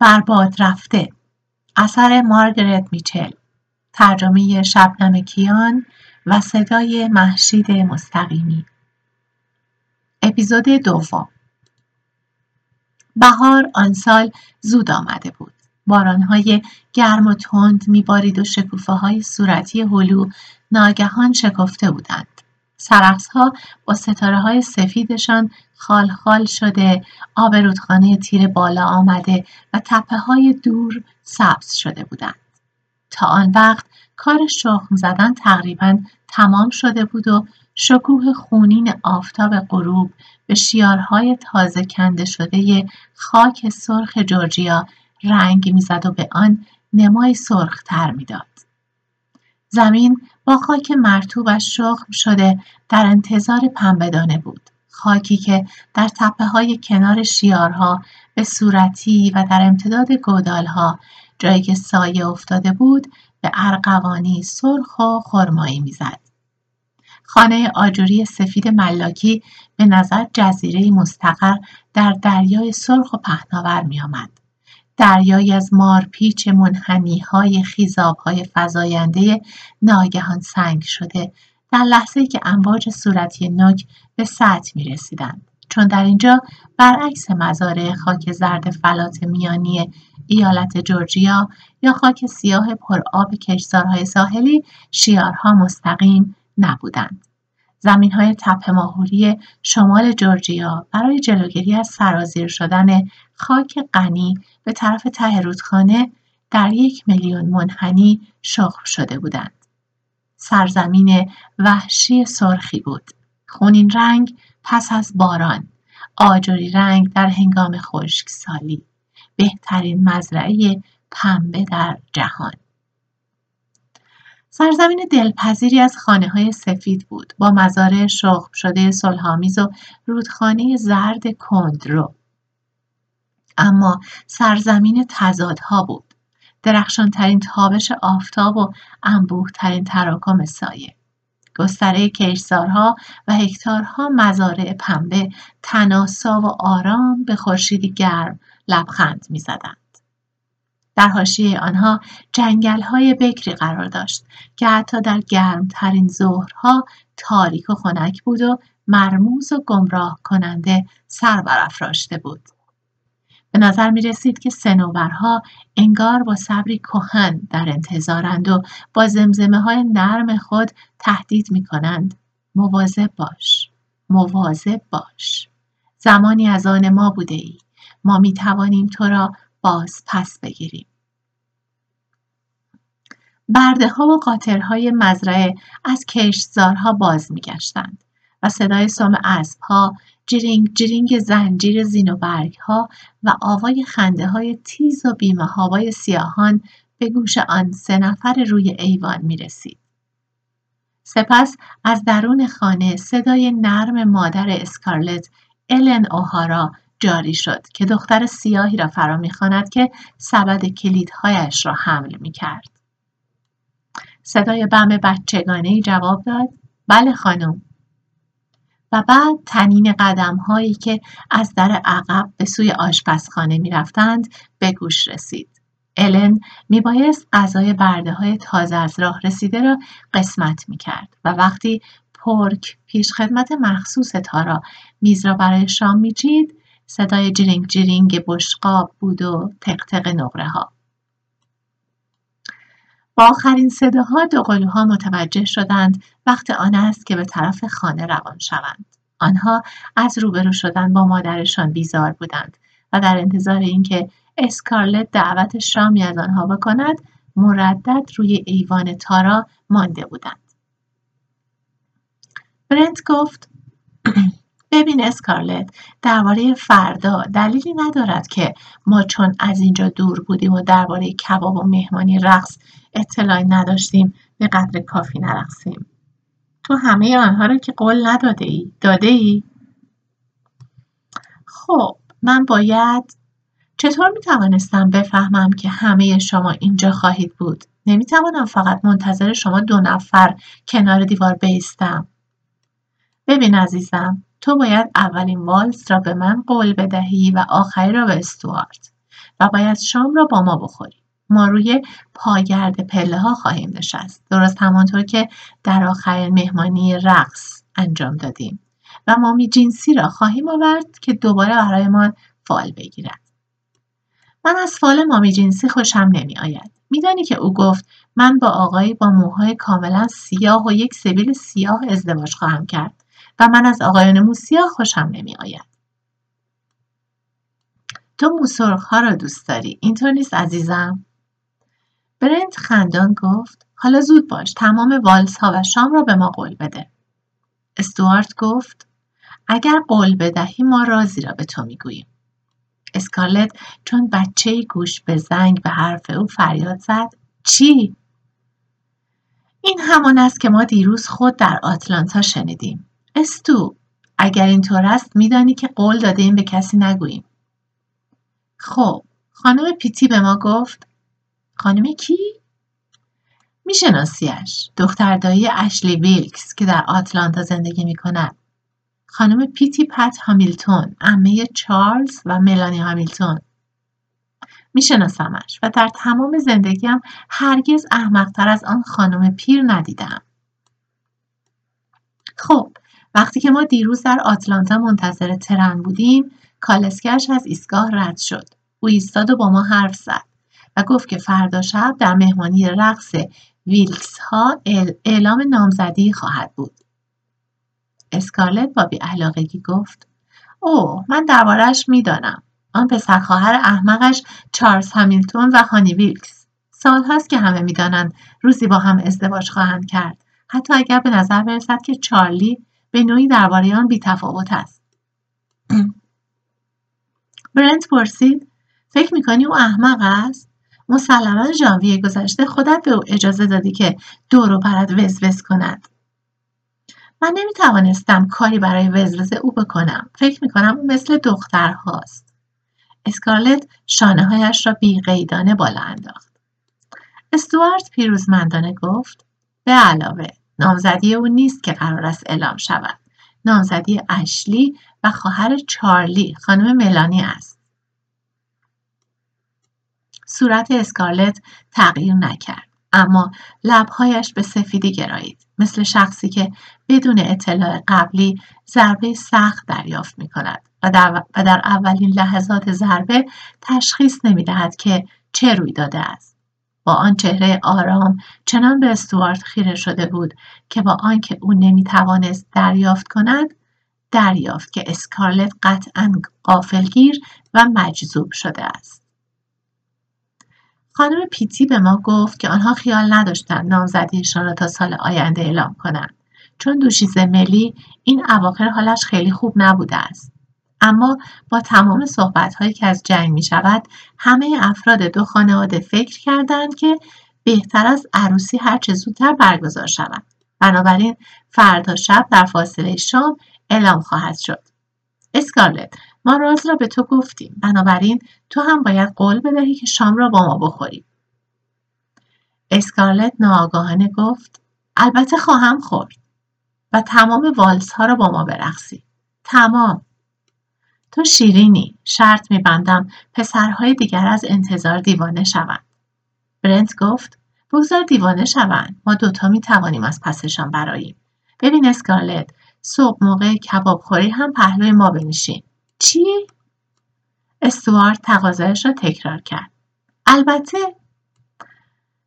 برباد رفته. اثر مارگرت میچل. ترجمه شبنم کیان و صدای محشید مستقیمی. اپیزود دوم. بهار آن سال زود آمده بود. بارانهای گرم و تند میبارید و شکوفه های صورتی هلو ناگهان شکفته بودند. ها با ستاره های سفیدشان خال خال شده آب رودخانه تیر بالا آمده و تپه های دور سبز شده بودند. تا آن وقت کار شخم زدن تقریبا تمام شده بود و شکوه خونین آفتاب غروب به شیارهای تازه کنده شده خاک سرخ جورجیا رنگ می‌زد و به آن نمای سرختر می‌داد. زمین خاک مرتوبش شخم شده در انتظار پنبهدانه بود. خاکی که در تپه های کنار شیارها به صورتی و در امتداد گودالها جایی که سایه افتاده بود به ارقوانی سرخ و خرمایی می‌زد. خانه آجوری سفید ملاکی به نظر جزیره مستقر در دریای سرخ و پهناور می آمد. دریایی از مارپیچ های خیزاب های فضاینده ناگهان سنگ شده در لحظه که امواج صورتی نوک به سطح می رسیدند. چون در اینجا برعکس مزارع خاک زرد فلات میانی ایالت جورجیا یا خاک سیاه پرآب کشزارهای ساحلی شیارها مستقیم نبودند. زمین های تپه ماهوری شمال جورجیا برای جلوگیری از سرازیر شدن خاک غنی به طرف ته رودخانه در یک میلیون منحنی شخم شده بودند. سرزمین وحشی سرخی بود. خونین رنگ پس از باران. آجوری رنگ در هنگام خشکسالی. بهترین مزرعه پنبه در جهان. سرزمین دلپذیری از خانه های سفید بود با مزارع شخم شده صلحآمیز و رودخانه زرد کندرو اما سرزمین تضادها بود. درخشانترین تابش آفتاب و انبوهترین تراکم سایه. گستره کشزارها و هکتارها مزارع پنبه تناسا و آرام به خورشیدی گرم لبخند می‌زدند. در حاشیه آنها جنگل های بکری قرار داشت که حتی در گرمترین ظهرها تاریک و خنک بود و مرموز و گمراه کننده سر برافراشته بود. به نظر می رسید که سنوبرها انگار با صبری کهن در انتظارند و با زمزمه های نرم خود تهدید می کنند. مواظب باش. مواظب باش. زمانی از آن ما بوده ای. ما می توانیم تو را باز پس بگیریم. برده ها و قاطرهای مزرعه از کشتزارها باز میگشتند و صدای سام اسب ها جرینگ جرینگ زنجیر زین و برگ ها و آوای خنده های تیز و بیمه سیاهان به گوش آن سه نفر روی ایوان می رسید. سپس از درون خانه صدای نرم مادر اسکارلت الن اوهارا جاری شد که دختر سیاهی را فرا می‌خواند که سبد کلیدهایش را حمل می کرد. صدای بم بچگانه جواب داد بله خانم و بعد تنین قدم هایی که از در عقب به سوی آشپزخانه می رفتند به گوش رسید. الن می بایست غذای برده های تازه از راه رسیده را قسمت می کرد و وقتی پرک پیش خدمت مخصوص تارا میز را برای شام می چید صدای جرینگ جرینگ بشقاب بود و تق نقره ها. با آخرین صداها دوقلوها متوجه شدند وقت آن است که به طرف خانه روان شوند. آنها از روبرو شدن با مادرشان بیزار بودند و در انتظار اینکه اسکارلت دعوت شامی از آنها بکند مردد روی ایوان تارا مانده بودند. برنت گفت ببین اسکارلت درباره فردا دلیلی ندارد که ما چون از اینجا دور بودیم و درباره کباب و مهمانی رقص اطلاعی نداشتیم به قدر کافی نرقصیم تو همه آنها را که قول نداده ای داده ای؟ خب من باید چطور می توانستم بفهمم که همه شما اینجا خواهید بود؟ نمی توانم فقط منتظر شما دو نفر کنار دیوار بیستم. ببین عزیزم تو باید اولین والس را به من قول بدهی و آخری را به استوارت و باید شام را با ما بخوری. ما روی پاگرد پله ها خواهیم نشست. درست همانطور که در آخرین مهمانی رقص انجام دادیم. و مامی جنسی را خواهیم آورد که دوباره برایمان فال بگیرد. من از فال مامی جنسی خوشم نمی آید. میدانی که او گفت من با آقایی با موهای کاملا سیاه و یک سبیل سیاه ازدواج خواهم کرد. و من از آقایان مو سیاه خوشم نمی آید. تو موسرخ ها را دوست داری. اینطور نیست عزیزم؟ برنت خندان گفت حالا زود باش تمام والس ها و شام را به ما قول بده. استوارت گفت اگر قول بدهی ما رازی را به تو می‌گوییم. اسکارلت چون بچه گوش به زنگ به حرف او فریاد زد چی؟ این همان است که ما دیروز خود در آتلانتا شنیدیم. استو اگر اینطور است میدانی که قول داده به کسی نگوییم خب خانم پیتی به ما گفت خانم کی؟ میشناسیش دختر دایی اشلی ویلکس که در آتلانتا زندگی می کند. خانم پیتی پت هامیلتون امه چارلز و ملانی هامیلتون میشناسمش و در تمام زندگیم هرگز احمقتر از آن خانم پیر ندیدم خب وقتی که ما دیروز در آتلانتا منتظر ترن بودیم کالسکش از ایستگاه رد شد. او ایستاد و با ما حرف زد و گفت که فردا شب در مهمانی رقص ویلکس ها اعلام نامزدی خواهد بود. اسکارلت با بیعلاقگی گفت اوه من درباره‌ش می‌دانم. آن پسر خواهر احمقش چارلز همیلتون و هانی ویلکس سالهاست که همه می‌دانند روزی با هم ازدواج خواهند کرد. حتی اگر به نظر برسد که چارلی به نوعی درباره آن بیتفاوت است. برنت پرسید فکر می‌کنی او احمق است؟ مسلما ژانویه گذشته خودت به او اجازه دادی که دور و برد وزوز کند. من نمی توانستم کاری برای وزوز او بکنم. فکر می کنم او مثل دختر هاست اسکارلت شانه هایش را بی قیدانه بالا انداخت. استوارت پیروزمندانه گفت به علاوه نامزدی او نیست که قرار است اعلام شود. نامزدی اشلی و خواهر چارلی خانم ملانی است. صورت اسکارلت تغییر نکرد اما لبهایش به سفیدی گرایید. مثل شخصی که بدون اطلاع قبلی ضربه سخت دریافت می کند و در, و در اولین لحظات ضربه تشخیص نمی دهد که چه روی داده است. با آن چهره آرام چنان به استوارت خیره شده بود که با آنکه او نمی توانست دریافت کند دریافت که اسکارلت قطعا قافلگیر و مجذوب شده است. خانم پیتی به ما گفت که آنها خیال نداشتند نامزدیشان را تا سال آینده اعلام کنند چون دوشیزه ملی این اواخر حالش خیلی خوب نبوده است اما با تمام صحبت هایی که از جنگ می شود همه افراد دو خانواده فکر کردند که بهتر از عروسی هرچه زودتر برگزار شود بنابراین فردا شب در فاصله شام اعلام خواهد شد. اسکارلت ما راز را به تو گفتیم. بنابراین تو هم باید قول بدهی که شام را با ما بخوری. اسکارلت ناآگاهانه گفت البته خواهم خورد. و تمام والس ها را با ما برقصی. تمام. تو شیرینی شرط میبندم پسرهای دیگر از انتظار دیوانه شوند برنت گفت بگذار دیوانه شوند ما دوتا می توانیم از پسشان براییم ببین اسکارلت صبح موقع کباب خوری هم پهلوی ما بنشین چی؟ استوارت تقاضایش را تکرار کرد. البته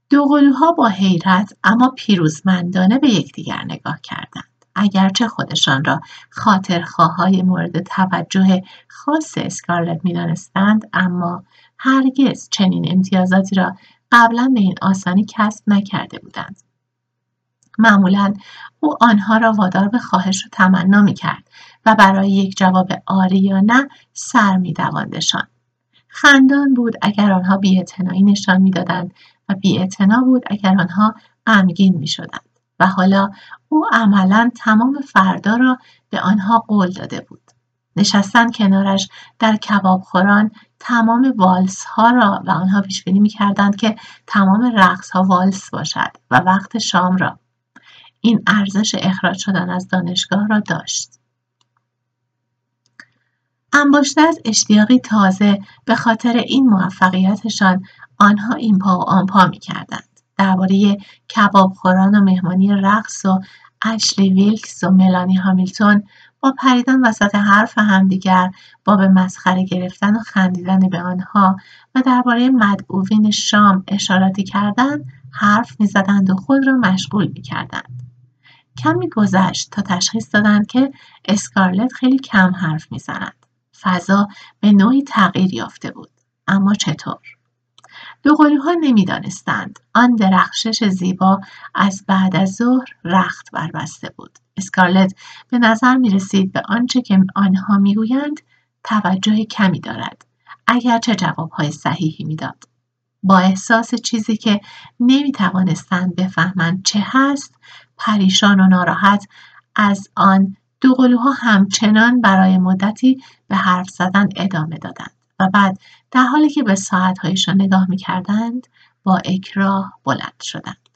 دوقلوها با حیرت اما پیروزمندانه به یکدیگر نگاه کردند. اگرچه خودشان را خاطرخواهای مورد توجه خاص اسکارلت می‌دانستند اما هرگز چنین امتیازاتی را قبلا به این آسانی کسب نکرده بودند معمولا او آنها را وادار به خواهش و تمنا می کرد و برای یک جواب آری یا نه سر می دواندشان. خندان بود اگر آنها بیاعتنایی نشان می‌دادند و بیاعتنا بود اگر آنها غمگین می شدند. حالا او عملا تمام فردا را به آنها قول داده بود. نشستن کنارش در کباب خوران تمام والس ها را و آنها پیش بینی می کردند که تمام رقص ها والس باشد و وقت شام را این ارزش اخراج شدن از دانشگاه را داشت. انباشته از اشتیاقی تازه به خاطر این موفقیتشان آنها این پا و آن پا می کردند. درباره کبابخوران و مهمانی رقص و اشلی ویلکس و ملانی هامیلتون با پریدن وسط حرف همدیگر با به مسخره گرفتن و خندیدن به آنها و درباره مدعوین شام اشاراتی کردن حرف می‌زدند و خود را مشغول می‌کردند. کمی گذشت تا تشخیص دادند که اسکارلت خیلی کم حرف می‌زند. فضا به نوعی تغییر یافته بود. اما چطور؟ دوقلوها نمی‌دانستند. آن درخشش زیبا از بعد از ظهر رخت بربسته بود. اسکارلت به نظر می رسید به آنچه که آنها می‌گویند توجه کمی دارد. اگرچه جوابهای صحیحی می‌داد. با احساس چیزی که نمی توانستند بفهمند چه هست پریشان و ناراحت از آن دوقلوها همچنان برای مدتی به حرف زدن ادامه دادند. بعد در حالی که به ساعتهایشان نگاه می کردند با اکراه بلند شدند.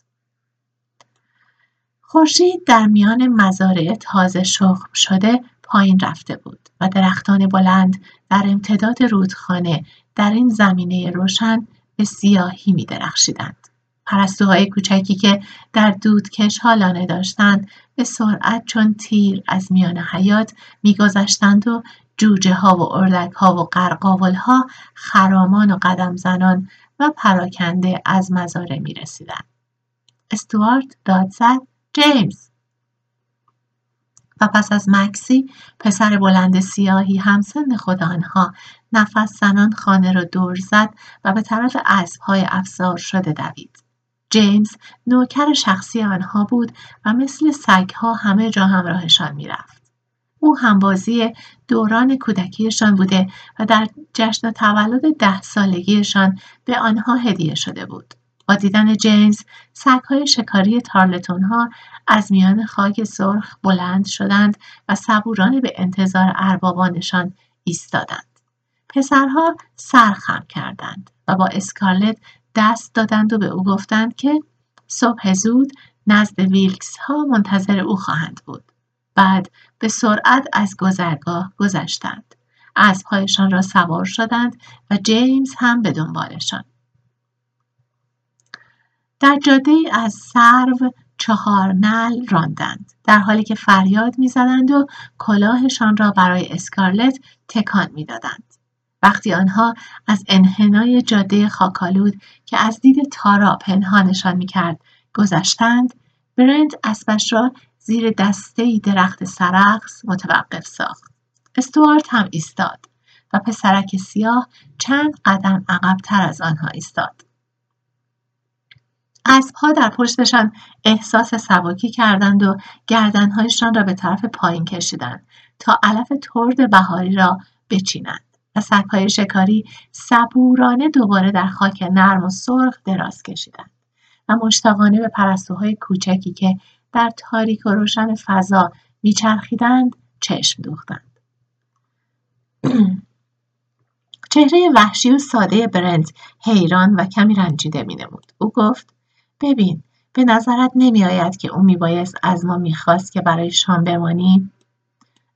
خورشید در میان مزارع تازه شخم شده پایین رفته بود و درختان بلند در امتداد رودخانه در این زمینه روشن به سیاهی می درخشیدند. پرستوهای کوچکی که در دودکش ها لانه داشتند به سرعت چون تیر از میان حیات میگذشتند و جوجه ها و اردک ها و قرقاول ها خرامان و قدم زنان و پراکنده از مزاره می رسیدن. استوارت داد زد جیمز. و پس از مکسی پسر بلند سیاهی همسن خود آنها نفس زنان خانه را دور زد و به طرف اسبهای افزار شده دوید. جیمز نوکر شخصی آنها بود و مثل سگها همه جا همراهشان می‌رفت. او همبازی دوران کودکیشان بوده و در جشن تولد ده سالگیشان به آنها هدیه شده بود. با دیدن جیمز سگهای شکاری تارلتون ها از میان خاک سرخ بلند شدند و صبورانه به انتظار اربابانشان ایستادند. پسرها سرخم کردند و با اسکارلت دست دادند و به او گفتند که صبح زود نزد ویلکس ها منتظر او خواهند بود. بعد به سرعت از گذرگاه گذشتند. اسبهایشان را سوار شدند و جیمز هم به دنبالشان. در جاده از سرو چهار نل راندند در حالی که فریاد می‌زدند و کلاهشان را برای اسکارلت تکان می‌دادند وقتی آنها از انحنای جاده خاکالود که از دید تارا پنهانشان می‌کرد گذشتند برند اسبش را زیر دسته درخت سرخس متوقف ساخت. استوارت هم ایستاد و پسرک سیاه چند قدم عقبتر از آنها ایستاد. اسبها در پشتشان احساس سبکی کردند و گردنهایشان را به طرف پایین کشیدند تا علف ترد بهاری را بچینند و سگهای شکاری صبورانه دوباره در خاک نرم و سرخ دراز کشیدند و مشتاقانه به پرستوهای کوچکی که در تاریک و روشن فضا میچرخیدند چشم دوختند. چهره وحشی و ساده برند حیران و کمی رنجیده مینمود. او گفت ببین به نظرت نمیآید که او میبایست از ما می‌خواست که برای شام بمانیم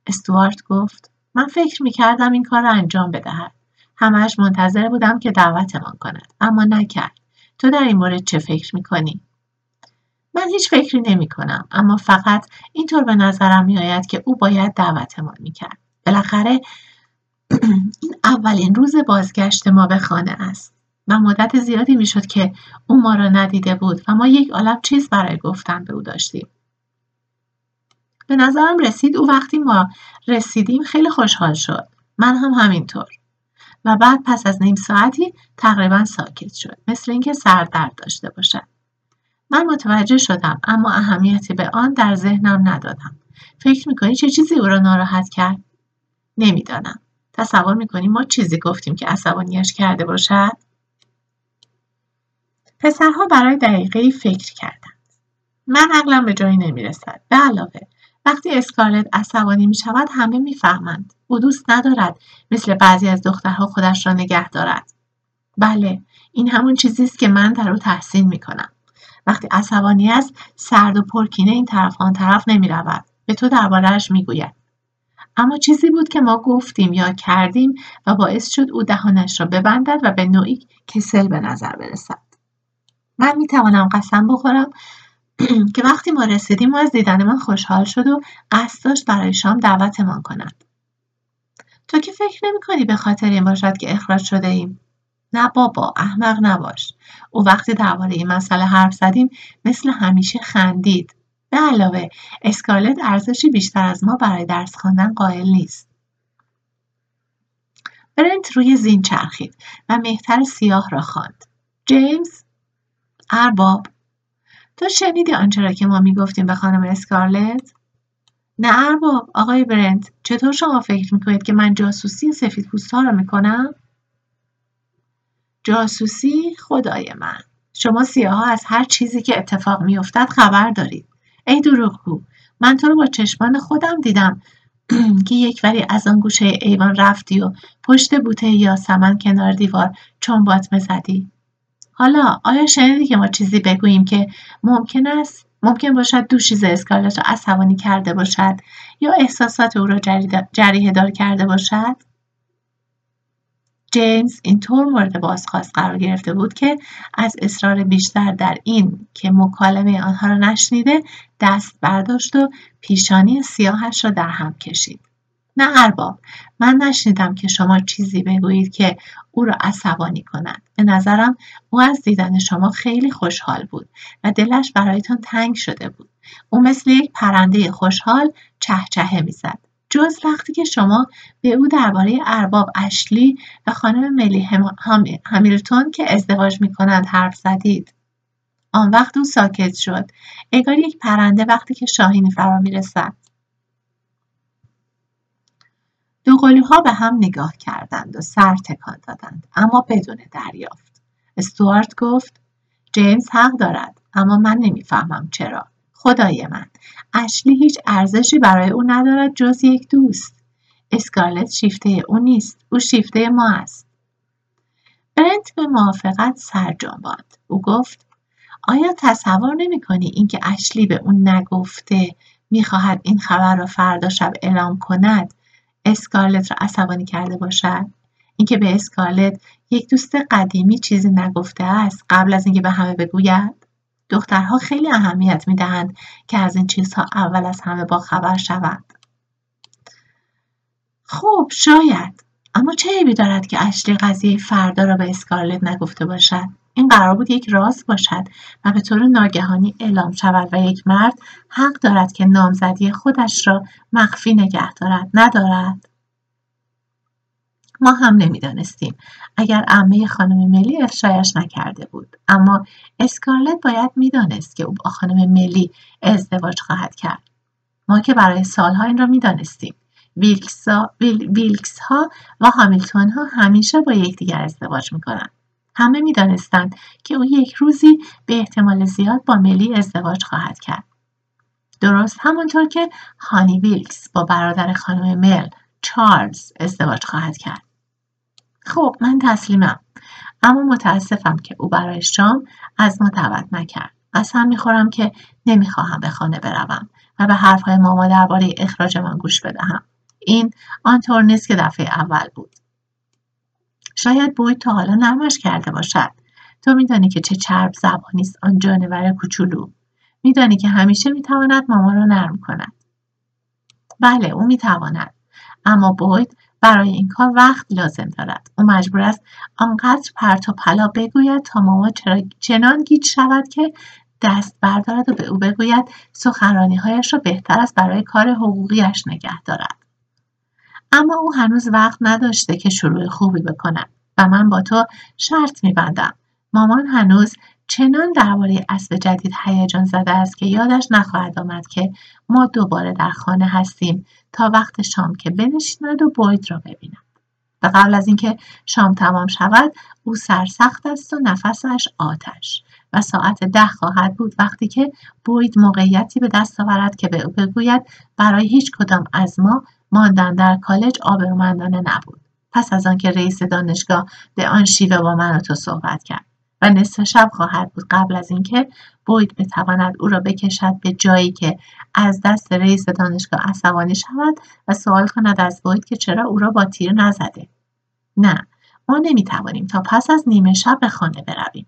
استوارت گفت من فکر می‌کردم این کار را انجام بدهد. همش منتظر بودم که دعوتمان کند اما نکرد. تو در این مورد چه فکر می‌کنی؟ من هیچ فکری نمی کنم اما فقط اینطور به نظرم می آید که او باید دعوتمان می کرد. بالاخره این اولین روز بازگشت ما به خانه است و مدت زیادی می شد که او ما را ندیده بود و ما یک عالم چیز برای گفتن به او داشتیم. به نظرم رسید او وقتی ما رسیدیم خیلی خوشحال شد. من هم همینطور. و بعد پس از نیم ساعتی تقریبا ساکت شد مثل اینکه سردرد داشته باشد. من متوجه شدم اما اهمیتی به آن در ذهنم ندادم. فکر می‌کنی چه چیزی او را ناراحت کرد؟ نمی‌دانم. تصور می‌کنی ما چیزی گفتیم که عصبانیش کرده باشد؟ پسرها برای دقیقه فکر کردند. من عقلم به جایی نمی‌رسد. به علاوه وقتی اسکارلت عصبانی می شود همه می‌فهمند. او دوست ندارد مثل بعضی از دخترها خودش را نگه دارد. بله این همون چیزی است که من در او تحسین می کنم وقتی عصبانی است سرد و پرکینه این طرف آن طرف نمی رود. به تو دربارهش می گوید. اما چیزی بود که ما گفتیم یا کردیم و باعث شد او دهانش را ببندد و به نوعی کسل به نظر برسد من می توانم قسم بخورم که وقتی ما رسیدیم و از دیدن من خوشحال شد و قصد داشت برای شام دعوتمان کند تو که فکر نمی کنی به خاطر این باشد که اخراج شده ایم نه بابا احمق نباش. او وقتی درباره این مسئله حرف زدیم مثل همیشه خندید. به علاوه اسکارلت ارزشی بیشتر از ما برای درس خواندن قائل نیست. برنت روی زین چرخید و مهتر سیاه را خواند. جیمز؟ ارباب تو شنیدی آنچه را که ما می‌گفتیم به خانم اسکارلت؟ نه ارباب آقای برنت چطور شما فکر می‌کنید که من جاسوسی سفید پوست ها را می‌کنم؟ جاسوسی خدای من. شما سیاه از هر چیزی که اتفاق میافتد خبر دارید. ای دروغگو من تو رو با چشمان خودم دیدم که یک وری از آن گوشه ایوان رفتی و پشت بوته یا سمن کنار دیوار چون بات زدی حالا آیا شنیدی که ما چیزی بگوییم که ممکن است ممکن باشد دوشیز اسکارلت را عصبانی کرده باشد یا احساسات او را جریه دار کرده باشد؟ جیمز اینطور مورد بازخواست قرار گرفته بود که از اصرار بیشتر در این که مکالمه آنها را نشنیده دست برداشت و پیشانی سیاهش را در هم کشید. نه ارباب من نشنیدم که شما چیزی بگویید که او را عصبانی کند. به نظرم او از دیدن شما خیلی خوشحال بود و دلش برایتان تنگ شده بود. او مثل یک پرنده خوشحال چهچهه می‌زد. جز وقتی که شما به او درباره ارباب اشلی و خانم ملی همیلتون که ازدواج می کنند حرف زدید. آن وقت او ساکت شد. اگر یک پرنده وقتی که شاهینی فرا می رسد. دو قلوها به هم نگاه کردند و سر تکان دادند اما بدون دریافت. استوارت گفت جیمز حق دارد اما من نمی‌فهمم چرا. خدای من. اشلی هیچ ارزشی برای او ندارد جز یک دوست. اسکارلت شیفته او نیست. او شیفته ما است. برنت به موافقت سر جنباند او گفت آیا تصور نمی کنی اینکه اشلی به اون نگفته می‌خواهد این خبر را فردا شب اعلام کند؟ اسکارلت را عصبانی کرده باشد. اینکه به اسکارلت یک دوست قدیمی چیزی نگفته است قبل از اینکه به همه بگوید؟ دخترها خیلی اهمیت می دهند که از این چیزها اول از همه با خبر شوند. خب شاید. اما چه عیبی دارد که اشلی قضیه فردا را به اسکارلت نگفته باشد؟ این قرار بود یک راز باشد و به طور ناگهانی اعلام شود و یک مرد حق دارد که نامزدی خودش را مخفی نگه دارد. ندارد. ما هم نمی‌دانستیم. اگر عمه خانم ملی افشایش نکرده بود. اما اسکارلت باید می‌دانست که او با خانم ملی ازدواج خواهد کرد. ما که برای سالها این را می‌دانستیم. ویلکس ها, ویلکس ها و هامیلتون ها همیشه با یکدیگر ازدواج می‌کنند. همه می‌دانستند که او یک روزی به احتمال زیاد با ملی ازدواج خواهد کرد. درست همانطور که هانی ویلکس با برادر خانم مل چارلز ازدواج خواهد کرد. خب من تسلیمم. اما متاسفم که او برای شام از ما دعوت نکرد. هم می‌خورم که نمی‌خواهم به خانه بروم و به حرفهای ماما درباره اخراج من گوش بدهم. این آنطور نیست که دفعه اول بود. شاید بوی تا حالا نرمش کرده باشد. تو میدانی که چه چرب زبانی است آن جانور کوچولو. میدانی که همیشه می‌تواند ماما را نرم کند. بله او می‌تواند. اما بوید برای این کار وقت لازم دارد. او مجبور است آنقدر پرت و پلا بگوید تا ماما چنان گیج شود که دست بردارد و به او بگوید هایش را بهتر است برای کار حقوقیش نگه دارد. اما او هنوز وقت نداشته که شروع خوبی بکند و من با تو شرط میبندم. مامان هنوز چنان درباره اسب جدید هیجان زده است که یادش نخواهد آمد که ما دوباره در خانه هستیم. تا وقت شام که بنشیند و بوید را ببیند. و قبل از اینکه شام تمام شود او سرسخت است و نفسش آتش و ساعت ده خواهد بود وقتی که بوید موقعیتی به دست آورد که به او بگوید برای هیچ کدام از ما ماندن در کالج آبرومندانه نبود. پس از آنکه رئیس دانشگاه به آن شیوه با من و تو صحبت کرد. و نصف شب خواهد بود قبل از اینکه بوید بتواند او را بکشد به جایی که از دست رئیس دانشگاه عصبانی شود و سوال کند از بوید که چرا او را با تیر نزده. نه ما نمی‌توانیم تا پس از نیمه شب به خانه برویم.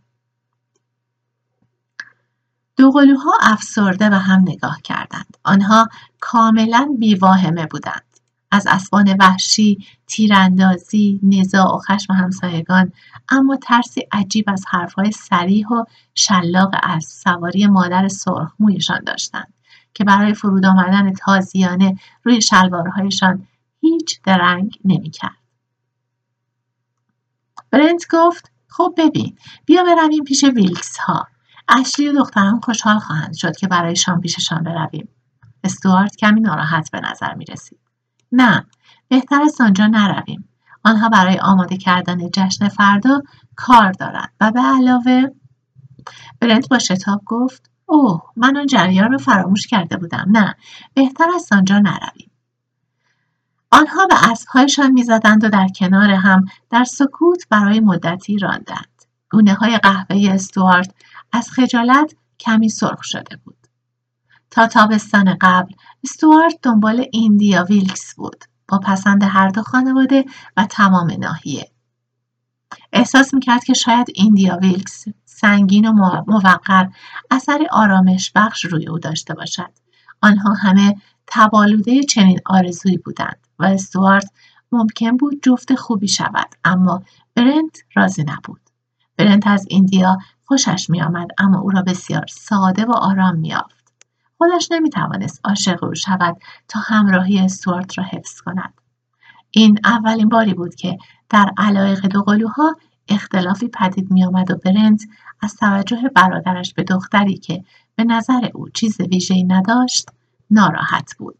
دوقلوها افسرده به هم نگاه کردند. آنها کاملا بیواهمه بودند. از اسبان وحشی تیراندازی نزاع و خشم همسایگان. اما ترسی عجیب از حرفهای سریح و شلاق از سواری مادر سرخمویشان داشتند که برای فرود آمدن تازیانه روی شلوارهایشان هیچ درنگ نمی‌کرد. برنت گفت خب ببین بیا برویم پیش ویلکس ها اشلی و دختران خوشحال خواهند شد که برایشان پیششان برویم. استوارت کمی ناراحت به نظر می رسید. نه بهتر است آنجا نرویم. آنها برای آماده کردن جشن فردا کار دارند و به علاوه برنت با شتاب گفت اوه من آن جریان رو فراموش کرده بودم. نه بهتر است آنجا نرویم. آنها به اسبهایشان می‌زدند و در کنار هم در سکوت برای مدتی راندند. گونه های قهوه‌ای استوارت از خجالت کمی سرخ شده بود. تا تابستان قبل. استوارت دنبال ایندیا ویلکس بود. با پسند هر دو خانواده و تمام ناحیه. احساس می‌کرد که شاید ایندیا ویلکس سنگین و موقر اثر آرامش بخش روی او داشته باشد. آنها هم تب‌آلوده چنین آرزویی بودند و استوارت ممکن بود جفت خوبی شود اما برنت راضی نبود. برنت از ایندیا خوشش میآمد اما او را بسیار ساده و آرام میافت خودش نمی‌توانست عاشق او شود تا همراهی استوارت را حفظ کند. این اولین باری بود که در علایق دوقلوها اختلافی پدید میآمد و برنت از توجه برادرش به دختری که به نظر او چیز ویژهای نداشت ناراحت بود.